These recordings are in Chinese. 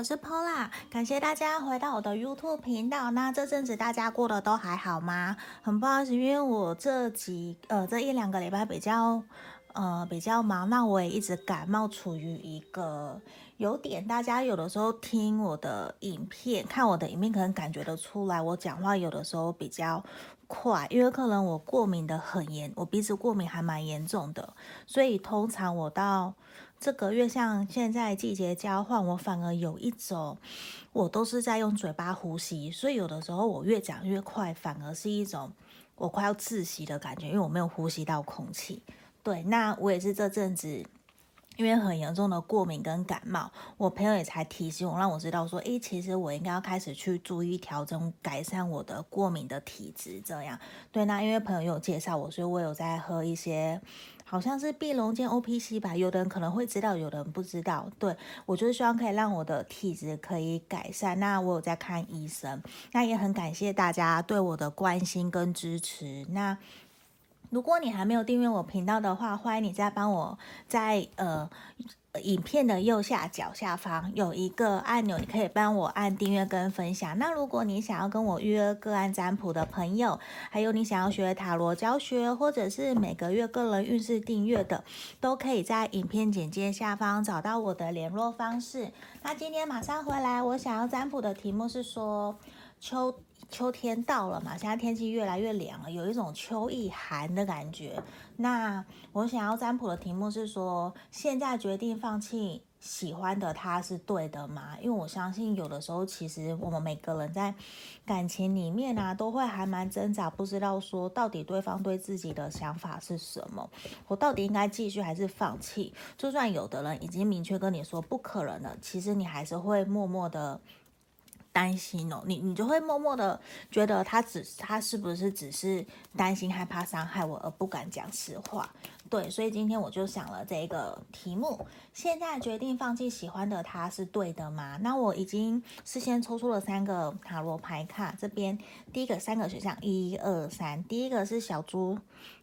我是 Pola，感谢大家回到我的 YouTube 频道。那这阵子大家过得都还好吗？很不好意思，因为我这几呃这一两个礼拜比较呃比较忙，那我也一直感冒，处于一个有点大家有的时候听我的影片、看我的影片，可能感觉得出来，我讲话有的时候比较快，因为可能我过敏的很严，我鼻子过敏还蛮严重的，所以通常我到这个月像现在季节交换，我反而有一种，我都是在用嘴巴呼吸，所以有的时候我越讲越快，反而是一种我快要窒息的感觉，因为我没有呼吸到空气。对，那我也是这阵子。因为很严重的过敏跟感冒，我朋友也才提醒我，让我知道说，诶，其实我应该要开始去注意调整、改善我的过敏的体质。这样，对，那因为朋友有介绍我，所以我有在喝一些，好像是碧龙健 OPC 吧，有的人可能会知道，有的人不知道。对，我就是希望可以让我的体质可以改善。那我有在看医生，那也很感谢大家对我的关心跟支持。那。如果你还没有订阅我频道的话，欢迎你再帮我在呃影片的右下角下方有一个按钮，你可以帮我按订阅跟分享。那如果你想要跟我预约个案占卜的朋友，还有你想要学塔罗教学，或者是每个月个人运势订阅的，都可以在影片简介下方找到我的联络方式。那今天马上回来，我想要占卜的题目是说秋。秋天到了嘛，现在天气越来越凉了，有一种秋意寒的感觉。那我想要占卜的题目是说，现在决定放弃喜欢的他是对的吗？因为我相信有的时候，其实我们每个人在感情里面啊，都会还蛮挣扎，不知道说到底对方对自己的想法是什么，我到底应该继续还是放弃？就算有的人已经明确跟你说不可能了，其实你还是会默默的。担心哦，你你就会默默的觉得他只他是不是只是担心害怕伤害我而不敢讲实话？对，所以今天我就想了这个题目：现在决定放弃喜欢的他是对的吗？那我已经事先抽出了三个塔罗牌卡，这边第一个三个选项一二三，第一个是小猪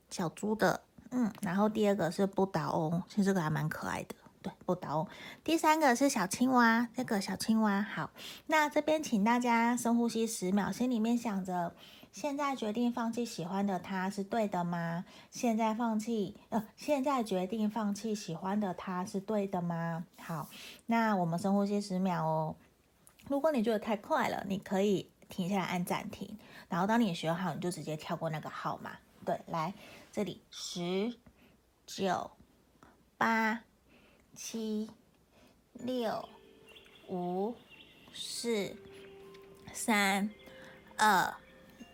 小猪的，嗯，然后第二个是不倒翁，其实这个还蛮可爱的。对不倒。第三个是小青蛙，这个小青蛙好。那这边请大家深呼吸十秒，心里面想着：现在决定放弃喜欢的他是对的吗？现在放弃，呃，现在决定放弃喜欢的他是对的吗？好，那我们深呼吸十秒哦。如果你觉得太快了，你可以停下来按暂停，然后当你学好，你就直接跳过那个号码。对，来这里十、九、八。七、六、五、四、三、二、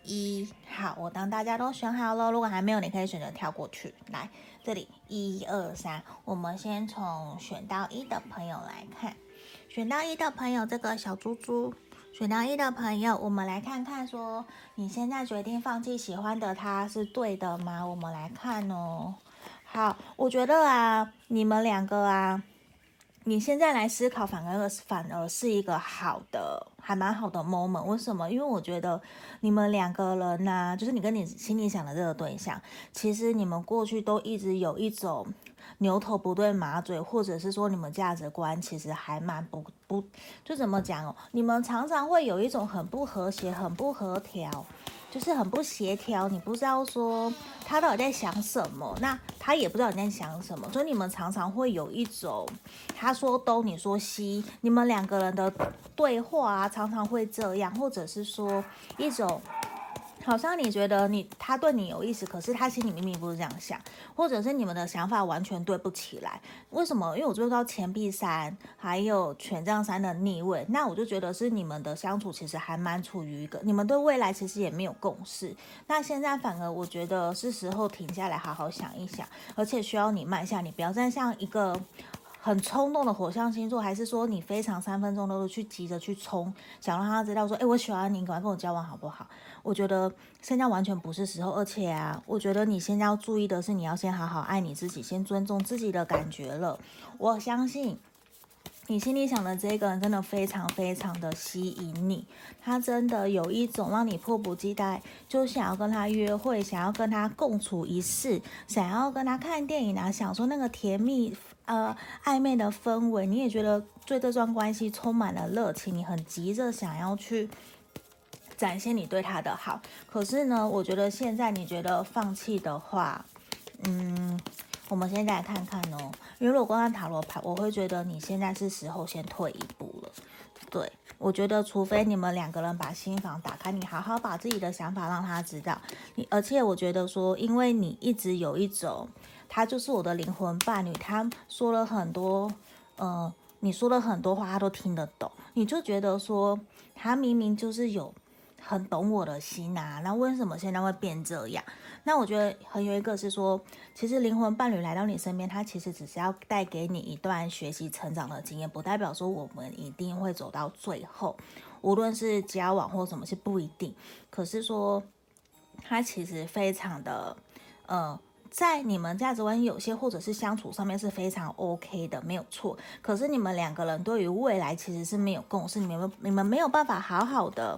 一，好，我当大家都选好了，如果还没有，你可以选择跳过去。来，这里一二三，我们先从选到一的朋友来看，选到一的朋友，这个小猪猪，选到一的朋友，我们来看看说，你现在决定放弃喜欢的他是对的吗？我们来看哦。好，我觉得啊，你们两个啊，你现在来思考，反而反而是一个好的，还蛮好的 moment。为什么？因为我觉得你们两个人呢、就是你跟你心里想的这个对象，其实你们过去都一直有一种牛头不对马嘴，或者是说你们价值观其实还蛮不不，就怎么讲哦？你们常常会有一种很不和谐、很不合调。就是很不协调，你不知道说他到底在想什么，那他也不知道你在想什么，所以你们常常会有一种他说东你说西，你们两个人的对话啊，常常会这样，或者是说一种。好像你觉得你他对你有意思，可是他心里明明不是这样想，或者是你们的想法完全对不起来。为什么？因为我知道钱币三还有权杖三的逆位，那我就觉得是你们的相处其实还蛮处于一个，你们对未来其实也没有共识。那现在反而我觉得是时候停下来好好想一想，而且需要你慢下，你不要再像一个。很冲动的火象星座，还是说你非常三分钟都去急着去冲，想让他知道说，哎，我喜欢你，赶快跟我交往好不好？我觉得现在完全不是时候，而且啊，我觉得你现在要注意的是，你要先好好爱你自己，先尊重自己的感觉了。我相信你心里想的这个人真的非常非常的吸引你，他真的有一种让你迫不及待，就想要跟他约会，想要跟他共处一室，想要跟他看电影啊，想说那个甜蜜。呃暧昧的氛围，你也觉得对这段关系充满了热情，你很急着想要去展现你对他的好。可是呢，我觉得现在你觉得放弃的话，嗯，我们现在来看看哦，因为如果光看塔罗牌，我会觉得你现在是时候先退一步了。对，我觉得除非你们两个人把心房打开，你好好把自己的想法让他知道。你而且我觉得说，因为你一直有一种。他就是我的灵魂伴侣，他说了很多，呃，你说了很多话，他都听得懂。你就觉得说，他明明就是有很懂我的心啊，那为什么现在会变这样？那我觉得很有一个是说，其实灵魂伴侣来到你身边，他其实只是要带给你一段学习成长的经验，不代表说我们一定会走到最后，无论是交往或什么，是不一定。可是说，他其实非常的，呃。在你们价值观有些或者是相处上面是非常 OK 的，没有错。可是你们两个人对于未来其实是没有共识，你们你们没有办法好好的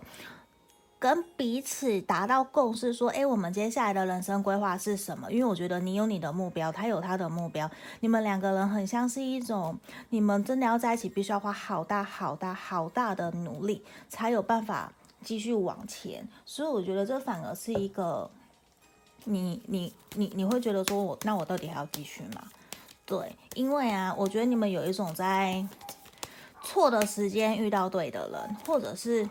跟彼此达到共识，说，诶，我们接下来的人生规划是什么？因为我觉得你有你的目标，他有他的目标，你们两个人很像是一种，你们真的要在一起，必须要花好大好大好大的努力，才有办法继续往前。所以我觉得这反而是一个。你你你你会觉得说我那我到底还要继续吗？对，因为啊，我觉得你们有一种在错的时间遇到对的人，或者是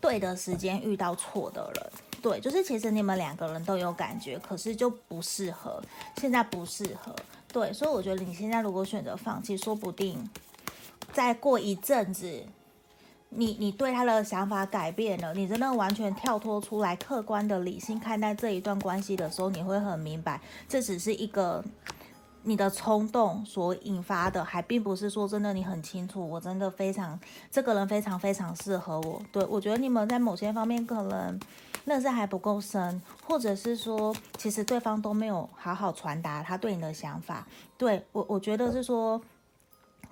对的时间遇到错的人。对，就是其实你们两个人都有感觉，可是就不适合，现在不适合。对，所以我觉得你现在如果选择放弃，说不定再过一阵子。你你对他的想法改变了，你真的完全跳脱出来，客观的理性看待这一段关系的时候，你会很明白，这只是一个你的冲动所引发的，还并不是说真的你很清楚，我真的非常这个人非常非常适合我。对，我觉得你们在某些方面可能认识还不够深，或者是说其实对方都没有好好传达他对你的想法。对，我我觉得是说。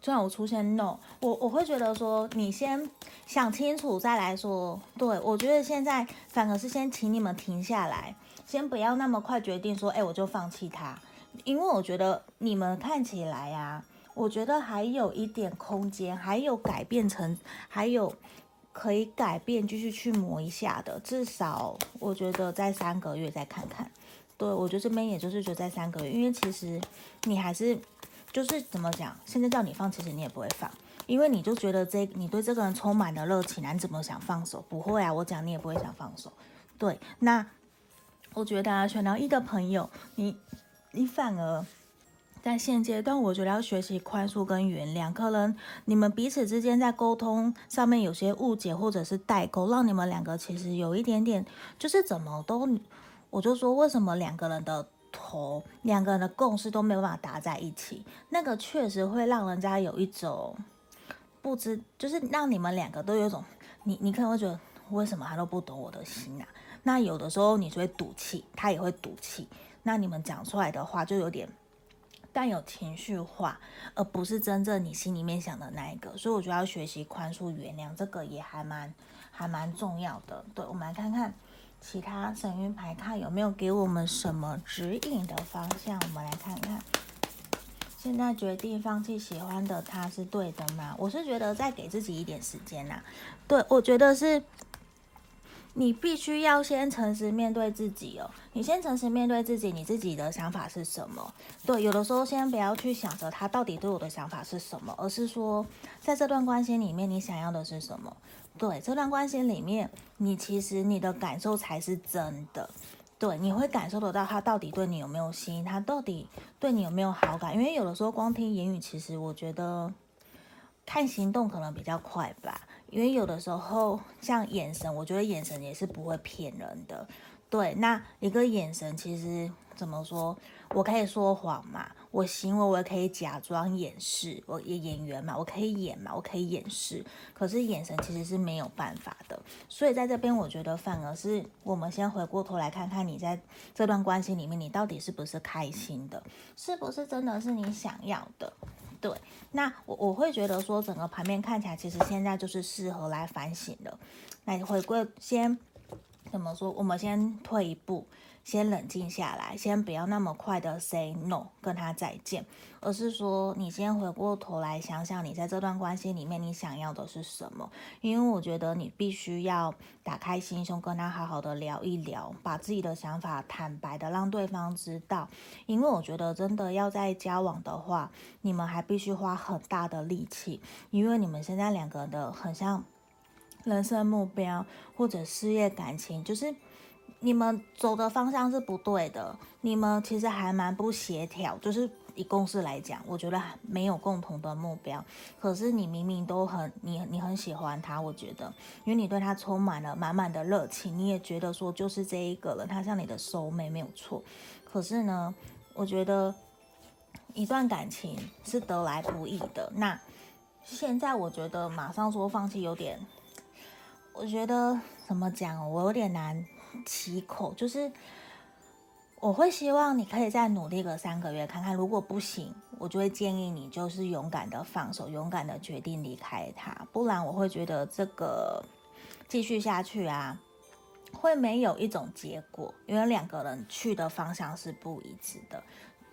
虽然我出现 no，我我会觉得说，你先想清楚再来说。对，我觉得现在反而是先请你们停下来，先不要那么快决定说，哎，我就放弃他。因为我觉得你们看起来呀，我觉得还有一点空间，还有改变成，还有可以改变，继续去磨一下的。至少我觉得在三个月再看看。对，我觉得这边也就是觉得在三个月，因为其实你还是。就是怎么讲，现在叫你放，其实你也不会放，因为你就觉得这你对这个人充满了热情，你怎么想放手？不会啊，我讲你也不会想放手。对，那我觉得啊，选到一的朋友，你你反而在现阶段，我觉得要学习宽恕跟原谅。可能你们彼此之间在沟通上面有些误解或者是代沟，让你们两个其实有一点点，就是怎么都，我就说为什么两个人的。头两个人的共识都没有办法搭在一起，那个确实会让人家有一种不知，就是让你们两个都有一种，你你可能会觉得为什么他都不懂我的心啊？那有的时候你就会赌气，他也会赌气，那你们讲出来的话就有点带有情绪化，而不是真正你心里面想的那一个。所以我觉得要学习宽恕、原谅，这个也还蛮还蛮重要的。对，我们来看看。其他神运牌看有没有给我们什么指引的方向？我们来看看。现在决定放弃喜欢的他是对的吗？我是觉得再给自己一点时间呐。对，我觉得是，你必须要先诚实面对自己哦。你先诚实面对自己，你自己的想法是什么？对，有的时候先不要去想着他到底对我的想法是什么，而是说，在这段关系里面，你想要的是什么？对，这段关系里面，你其实你的感受才是真的。对，你会感受得到他到底对你有没有心，他到底对你有没有好感。因为有的时候光听言语，其实我觉得看行动可能比较快吧。因为有的时候像眼神，我觉得眼神也是不会骗人的。对，那一个眼神其实怎么说？我可以说谎嘛？我行为我也可以假装掩饰，我也演员嘛，我可以演嘛，我可以掩饰。可是眼神其实是没有办法的，所以在这边我觉得反而是我们先回过头来看看你在这段关系里面，你到底是不是开心的，是不是真的是你想要的？对，那我我会觉得说整个盘面看起来，其实现在就是适合来反省的，来回归先怎么说？我们先退一步。先冷静下来，先不要那么快的 say no，跟他再见，而是说你先回过头来想想，你在这段关系里面你想要的是什么？因为我觉得你必须要打开心胸，跟他好好的聊一聊，把自己的想法坦白的让对方知道。因为我觉得真的要在交往的话，你们还必须花很大的力气，因为你们现在两个人的很像人生目标或者事业感情，就是。你们走的方向是不对的，你们其实还蛮不协调。就是以公司来讲，我觉得没有共同的目标。可是你明明都很你你很喜欢他，我觉得，因为你对他充满了满满的热情，你也觉得说就是这一个人，他像你的 soul mate 没有错。可是呢，我觉得一段感情是得来不易的。那现在我觉得马上说放弃有点，我觉得怎么讲，我有点难。起口就是，我会希望你可以再努力个三个月看看，如果不行，我就会建议你就是勇敢的放手，勇敢的决定离开他，不然我会觉得这个继续下去啊，会没有一种结果，因为两个人去的方向是不一致的，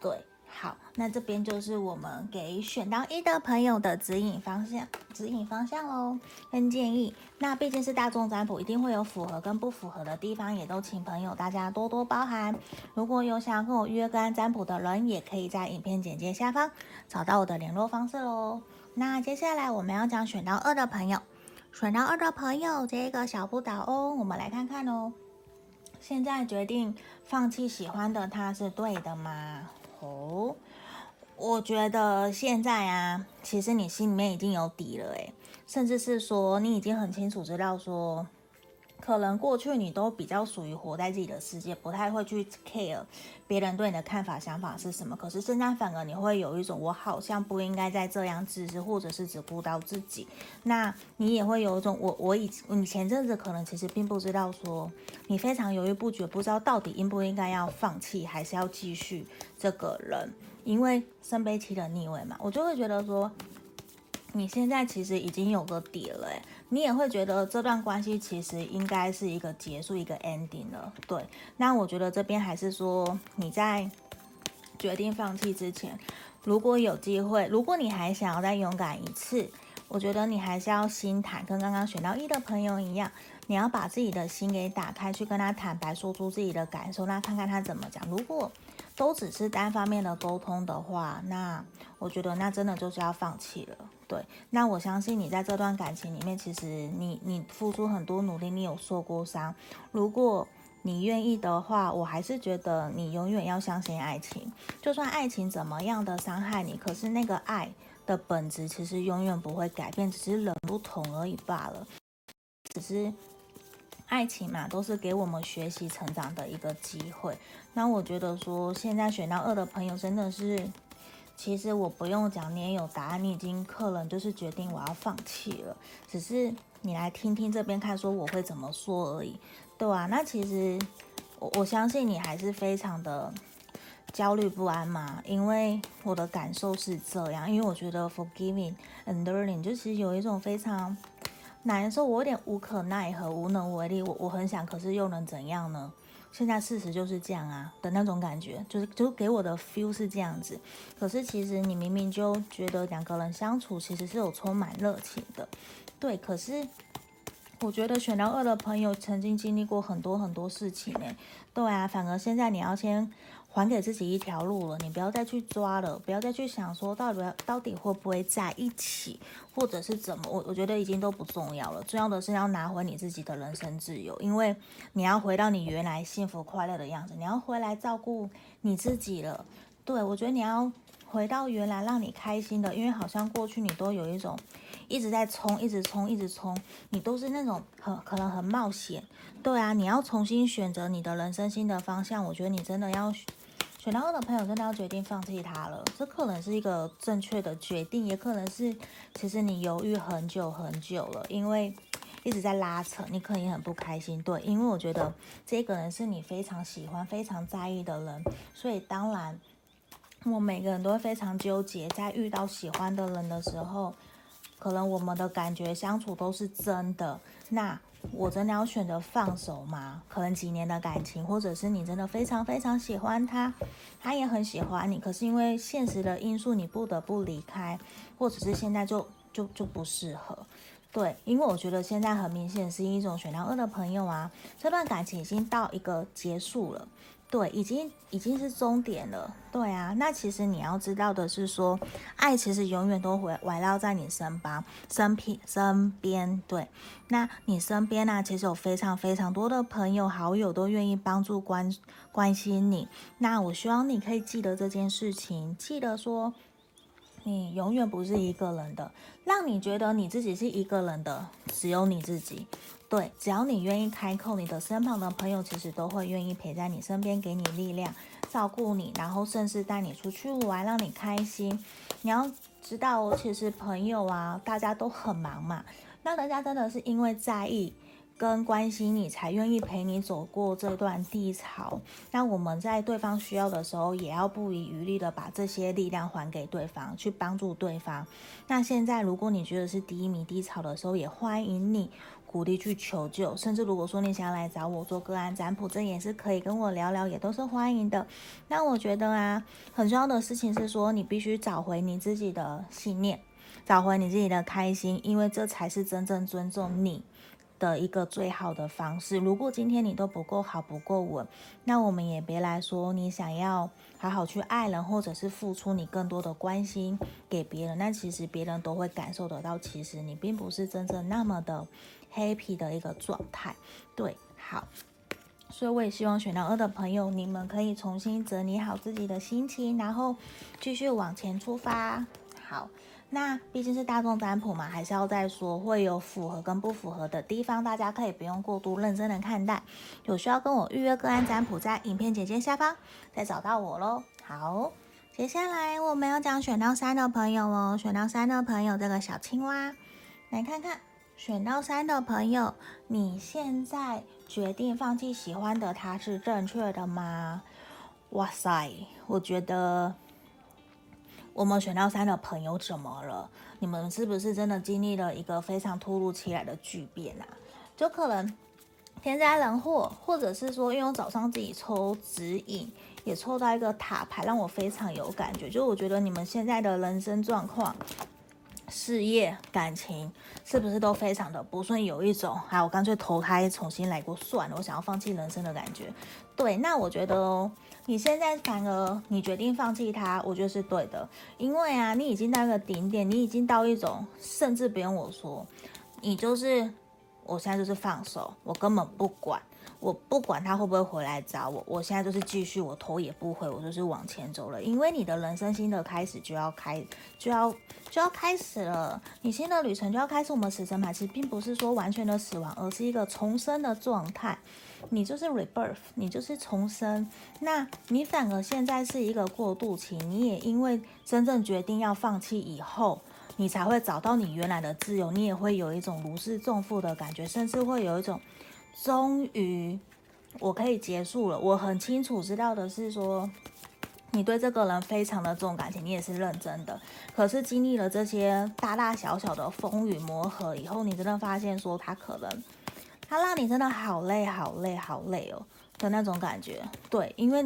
对。好，那这边就是我们给选到一的朋友的指引方向，指引方向喽，跟建议。那毕竟是大众占卜，一定会有符合跟不符合的地方，也都请朋友大家多多包涵。如果有想要跟我约个案占卜的人，也可以在影片简介下方找到我的联络方式喽。那接下来我们要讲选到二的朋友，选到二的朋友，这个小不倒哦，我们来看看哦。现在决定放弃喜欢的他是对的吗？哦，我觉得现在啊，其实你心里面已经有底了，诶，甚至是说你已经很清楚知道说。可能过去你都比较属于活在自己的世界，不太会去 care 别人对你的看法、想法是什么。可是现在反而你会有一种，我好像不应该再这样自私，或者是只顾到自己。那你也会有一种，我我以你前阵子可能其实并不知道说，你非常犹豫不决，不知道到底应不应该要放弃，还是要继续这个人，因为圣杯七的逆位嘛，我就会觉得说。你现在其实已经有个底了，你也会觉得这段关系其实应该是一个结束，一个 ending 了。对，那我觉得这边还是说你在决定放弃之前，如果有机会，如果你还想要再勇敢一次，我觉得你还是要心坦，跟刚刚选到一的朋友一样，你要把自己的心给打开，去跟他坦白，说出自己的感受，那看看他怎么讲。如果都只是单方面的沟通的话，那我觉得那真的就是要放弃了。对，那我相信你在这段感情里面，其实你你付出很多努力，你有受过伤。如果你愿意的话，我还是觉得你永远要相信爱情。就算爱情怎么样的伤害你，可是那个爱的本质其实永远不会改变，只是人不同而已罢了。只是爱情嘛，都是给我们学习成长的一个机会。那我觉得说，现在选到二的朋友真的是。其实我不用讲，你也有答案。你已经客人就是决定我要放弃了，只是你来听听这边看，说我会怎么说而已，对啊，那其实我我相信你还是非常的焦虑不安嘛，因为我的感受是这样。因为我觉得 forgiving and learning 就其实有一种非常难受，我有点无可奈何、无能为力。我我很想，可是又能怎样呢？现在事实就是这样啊的那种感觉，就是就给我的 feel 是这样子。可是其实你明明就觉得两个人相处其实是有充满热情的，对。可是我觉得选到二的朋友曾经经历过很多很多事情呢，对啊。反而现在你要先。还给自己一条路了，你不要再去抓了，不要再去想说到底到底会不会在一起，或者是怎么，我我觉得已经都不重要了。重要的是要拿回你自己的人生自由，因为你要回到你原来幸福快乐的样子，你要回来照顾你自己了。对，我觉得你要回到原来让你开心的，因为好像过去你都有一种一直在冲，一直冲，一直冲，你都是那种很可能很冒险。对啊，你要重新选择你的人生新的方向，我觉得你真的要。选到二的朋友真的要决定放弃他了，这可能是一个正确的决定，也可能是其实你犹豫很久很久了，因为一直在拉扯，你可能很不开心。对，因为我觉得这个人是你非常喜欢、非常在意的人，所以当然我每个人都会非常纠结，在遇到喜欢的人的时候，可能我们的感觉相处都是真的，那我真的要选择放手吗？可能几年的感情，或者是你真的非常非常喜欢他，他也很喜欢你，可是因为现实的因素，你不得不离开，或者是现在就就就不适合。对，因为我觉得现在很明显是一种选到二的朋友啊，这段感情已经到一个结束了，对，已经已经是终点了，对啊。那其实你要知道的是说，爱其实永远都会围绕在你身旁、身边、身边。对，那你身边呢、啊，其实有非常非常多的朋友、好友都愿意帮助、关关心你。那我希望你可以记得这件事情，记得说。你永远不是一个人的，让你觉得你自己是一个人的，只有你自己。对，只要你愿意开口，你的身旁的朋友其实都会愿意陪在你身边，给你力量，照顾你，然后甚至带你出去玩，让你开心。你要知道，其实朋友啊，大家都很忙嘛，那人家真的是因为在意。跟关心你，才愿意陪你走过这段低潮。那我们在对方需要的时候，也要不遗余力的把这些力量还给对方，去帮助对方。那现在，如果你觉得是低迷低潮的时候，也欢迎你鼓励去求救。甚至如果说你想要来找我做个案占卜，这也是可以跟我聊聊，也都是欢迎的。那我觉得啊，很重要的事情是说，你必须找回你自己的信念，找回你自己的开心，因为这才是真正尊重你的一个最好的方式。如果今天你都不够好、不够稳，那我们也别来说你想要好好去爱人，或者是付出你更多的关心给别人。那其实别人都会感受得到，其实你并不是真正那么的 happy 的一个状态。对，好，所以我也希望选到二的朋友，你们可以重新整理好自己的心情，然后继续往前出发。好。那毕竟是大众占卜嘛，还是要再说会有符合跟不符合的地方，大家可以不用过度认真的看待。有需要跟我预约个案占卜，在影片简介下方再找到我喽。好，接下来我们要讲选到三的朋友哦，选到三的朋友，这个小青蛙，来看看选到三的朋友，你现在决定放弃喜欢的他是正确的吗？哇塞，我觉得。我们选到三的朋友怎么了？你们是不是真的经历了一个非常突如其来的巨变啊？就可能天灾人祸，或者是说，因为早上自己抽指引，也抽到一个塔牌，让我非常有感觉。就我觉得你们现在的人生状况、事业、感情，是不是都非常的不顺？有一种，啊，我干脆投胎重新来过算了，我想要放弃人生的感觉。对，那我觉得哦。你现在反而你决定放弃他，我觉得是对的，因为啊，你已经到一个顶点，你已经到一种，甚至不用我说，你就是，我现在就是放手，我根本不管，我不管他会不会回来找我，我现在就是继续，我头也不回，我就是往前走了，因为你的人生新的开始就要开，就要就要开始了，你新的旅程就要开始。我们死神牌其实并不是说完全的死亡，而是一个重生的状态。你就是 rebirth，你就是重生。那你反而现在是一个过渡期，你也因为真正决定要放弃以后，你才会找到你原来的自由。你也会有一种如释重负的感觉，甚至会有一种终于我可以结束了。我很清楚知道的是说，你对这个人非常的重感情，你也是认真的。可是经历了这些大大小小的风雨磨合以后，你真的发现说他可能。他让你真的好累，好累，好累哦的那种感觉。对，因为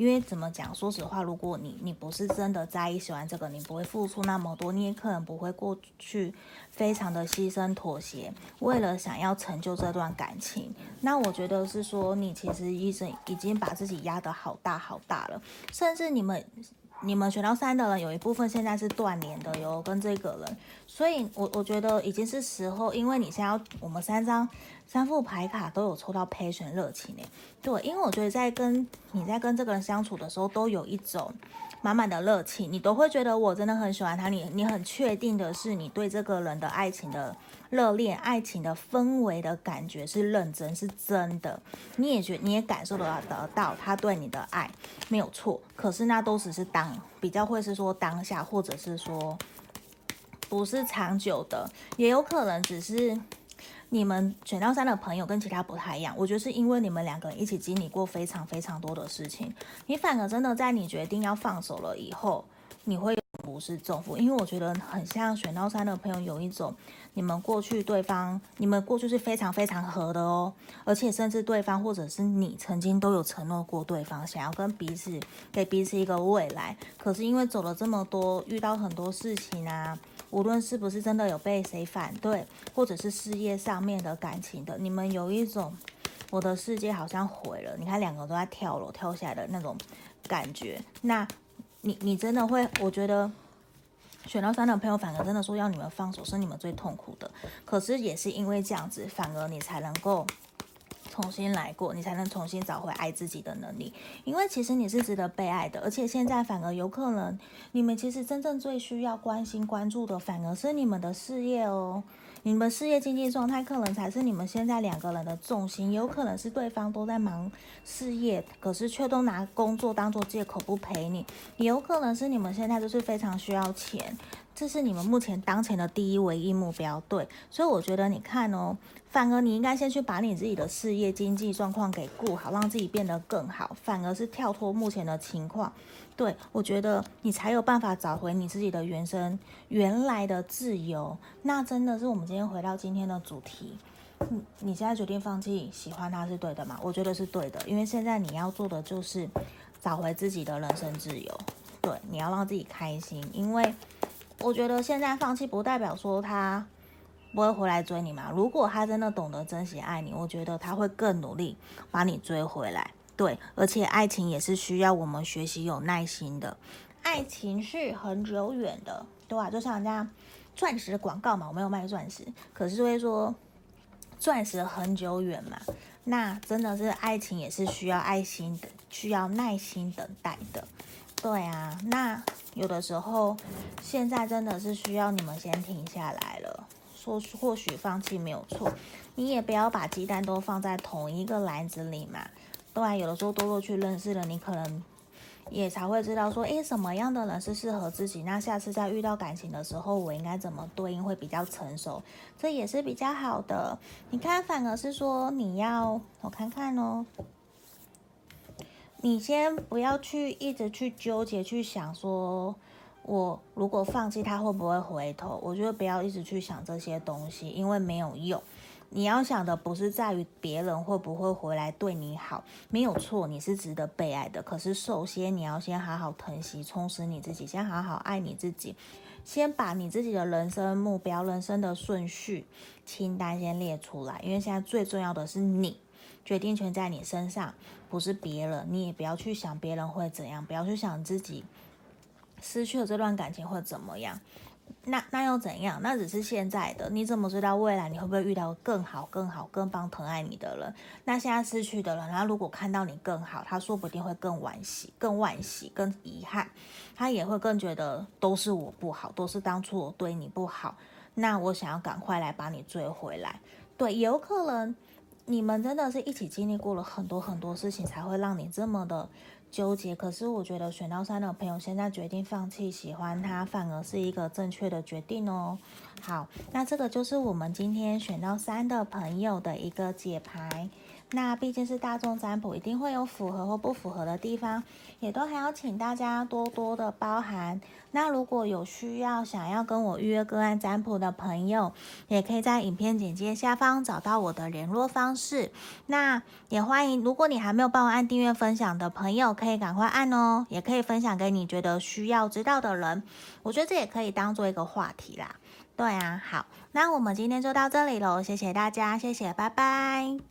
因为怎么讲？说实话，如果你你不是真的在意喜欢这个，你不会付出那么多，你也可能不会过去非常的牺牲妥协，为了想要成就这段感情。那我觉得是说，你其实一直已经把自己压得好大好大了，甚至你们。你们选到三的人，有一部分现在是断联的哟，跟这个人，所以我我觉得已经是时候，因为你现在要我们三张三副牌卡都有抽到 patient 热情诶，对，因为我觉得在跟你在跟这个人相处的时候，都有一种满满的热情，你都会觉得我真的很喜欢他，你你很确定的是你对这个人的爱情的。热恋爱情的氛围的感觉是认真，是真的，你也觉你也感受得到得到他对你的爱没有错，可是那都只是当比较会是说当下，或者是说不是长久的，也有可能只是你们选到三的朋友跟其他不太一样，我觉得是因为你们两个人一起经历过非常非常多的事情，你反而真的在你决定要放手了以后，你会有不是重负，因为我觉得很像选到三的朋友有一种，你们过去对方，你们过去是非常非常合的哦，而且甚至对方或者是你曾经都有承诺过对方，想要跟彼此给彼此一个未来，可是因为走了这么多，遇到很多事情啊，无论是不是真的有被谁反对，或者是事业上面的感情的，你们有一种我的世界好像毁了，你看两个都在跳楼跳下来的那种感觉，那。你你真的会，我觉得选到三的朋友，反而真的说要你们放手，是你们最痛苦的。可是也是因为这样子，反而你才能够重新来过，你才能重新找回爱自己的能力。因为其实你是值得被爱的，而且现在反而有可能，你们其实真正最需要关心关注的，反而是你们的事业哦。你们事业经济状态可能才是你们现在两个人的重心，有可能是对方都在忙事业，可是却都拿工作当做借口不陪你，也有可能是你们现在就是非常需要钱，这是你们目前当前的第一唯一目标。对，所以我觉得你看哦，反而你应该先去把你自己的事业经济状况给顾好，让自己变得更好，反而是跳脱目前的情况。对，我觉得你才有办法找回你自己的原生原来的自由。那真的是我们今天回到今天的主题，你你现在决定放弃喜欢他是对的吗？我觉得是对的，因为现在你要做的就是找回自己的人生自由。对，你要让自己开心，因为我觉得现在放弃不代表说他不会回来追你嘛。如果他真的懂得珍惜爱你，我觉得他会更努力把你追回来。对，而且爱情也是需要我们学习有耐心的，爱情是很久远的，对吧？就像人家钻石广告嘛，我没有卖钻石，可是会说钻石很久远嘛，那真的是爱情也是需要爱心的，需要耐心等待的，对啊。那有的时候现在真的是需要你们先停下来了，说或许放弃没有错，你也不要把鸡蛋都放在同一个篮子里嘛。对，有的时候多多去认识了，你可能也才会知道说，诶，什么样的人是适合自己。那下次再遇到感情的时候，我应该怎么对应会比较成熟，这也是比较好的。你看，反而是说你要，我看看哦，你先不要去一直去纠结，去想说，我如果放弃他会不会回头？我觉得不要一直去想这些东西，因为没有用。你要想的不是在于别人会不会回来对你好，没有错，你是值得被爱的。可是首先你要先好好疼惜、充实你自己，先好好爱你自己，先把你自己的人生目标、人生的顺序清单先列出来。因为现在最重要的是你，决定权在你身上，不是别人。你也不要去想别人会怎样，不要去想自己失去了这段感情会怎么样。那那又怎样？那只是现在的，你怎么知道未来你会不会遇到更好、更好、更棒、疼爱你的人？那现在失去的人，他如果看到你更好，他说不定会更惋惜、更惋惜、更遗憾，他也会更觉得都是我不好，都是当初我对你不好。那我想要赶快来把你追回来。对，有可能你们真的是一起经历过了很多很多事情，才会让你这么的。纠结，可是我觉得选到三的朋友现在决定放弃喜欢他，反而是一个正确的决定哦。好，那这个就是我们今天选到三的朋友的一个解牌。那毕竟是大众占卜，一定会有符合或不符合的地方，也都还要请大家多多的包涵。那如果有需要想要跟我预约个案占卜的朋友，也可以在影片简介下方找到我的联络方式。那也欢迎，如果你还没有帮我按订阅分享的朋友，可以赶快按哦，也可以分享给你觉得需要知道的人。我觉得这也可以当做一个话题啦。对啊，好，那我们今天就到这里喽，谢谢大家，谢谢，拜拜。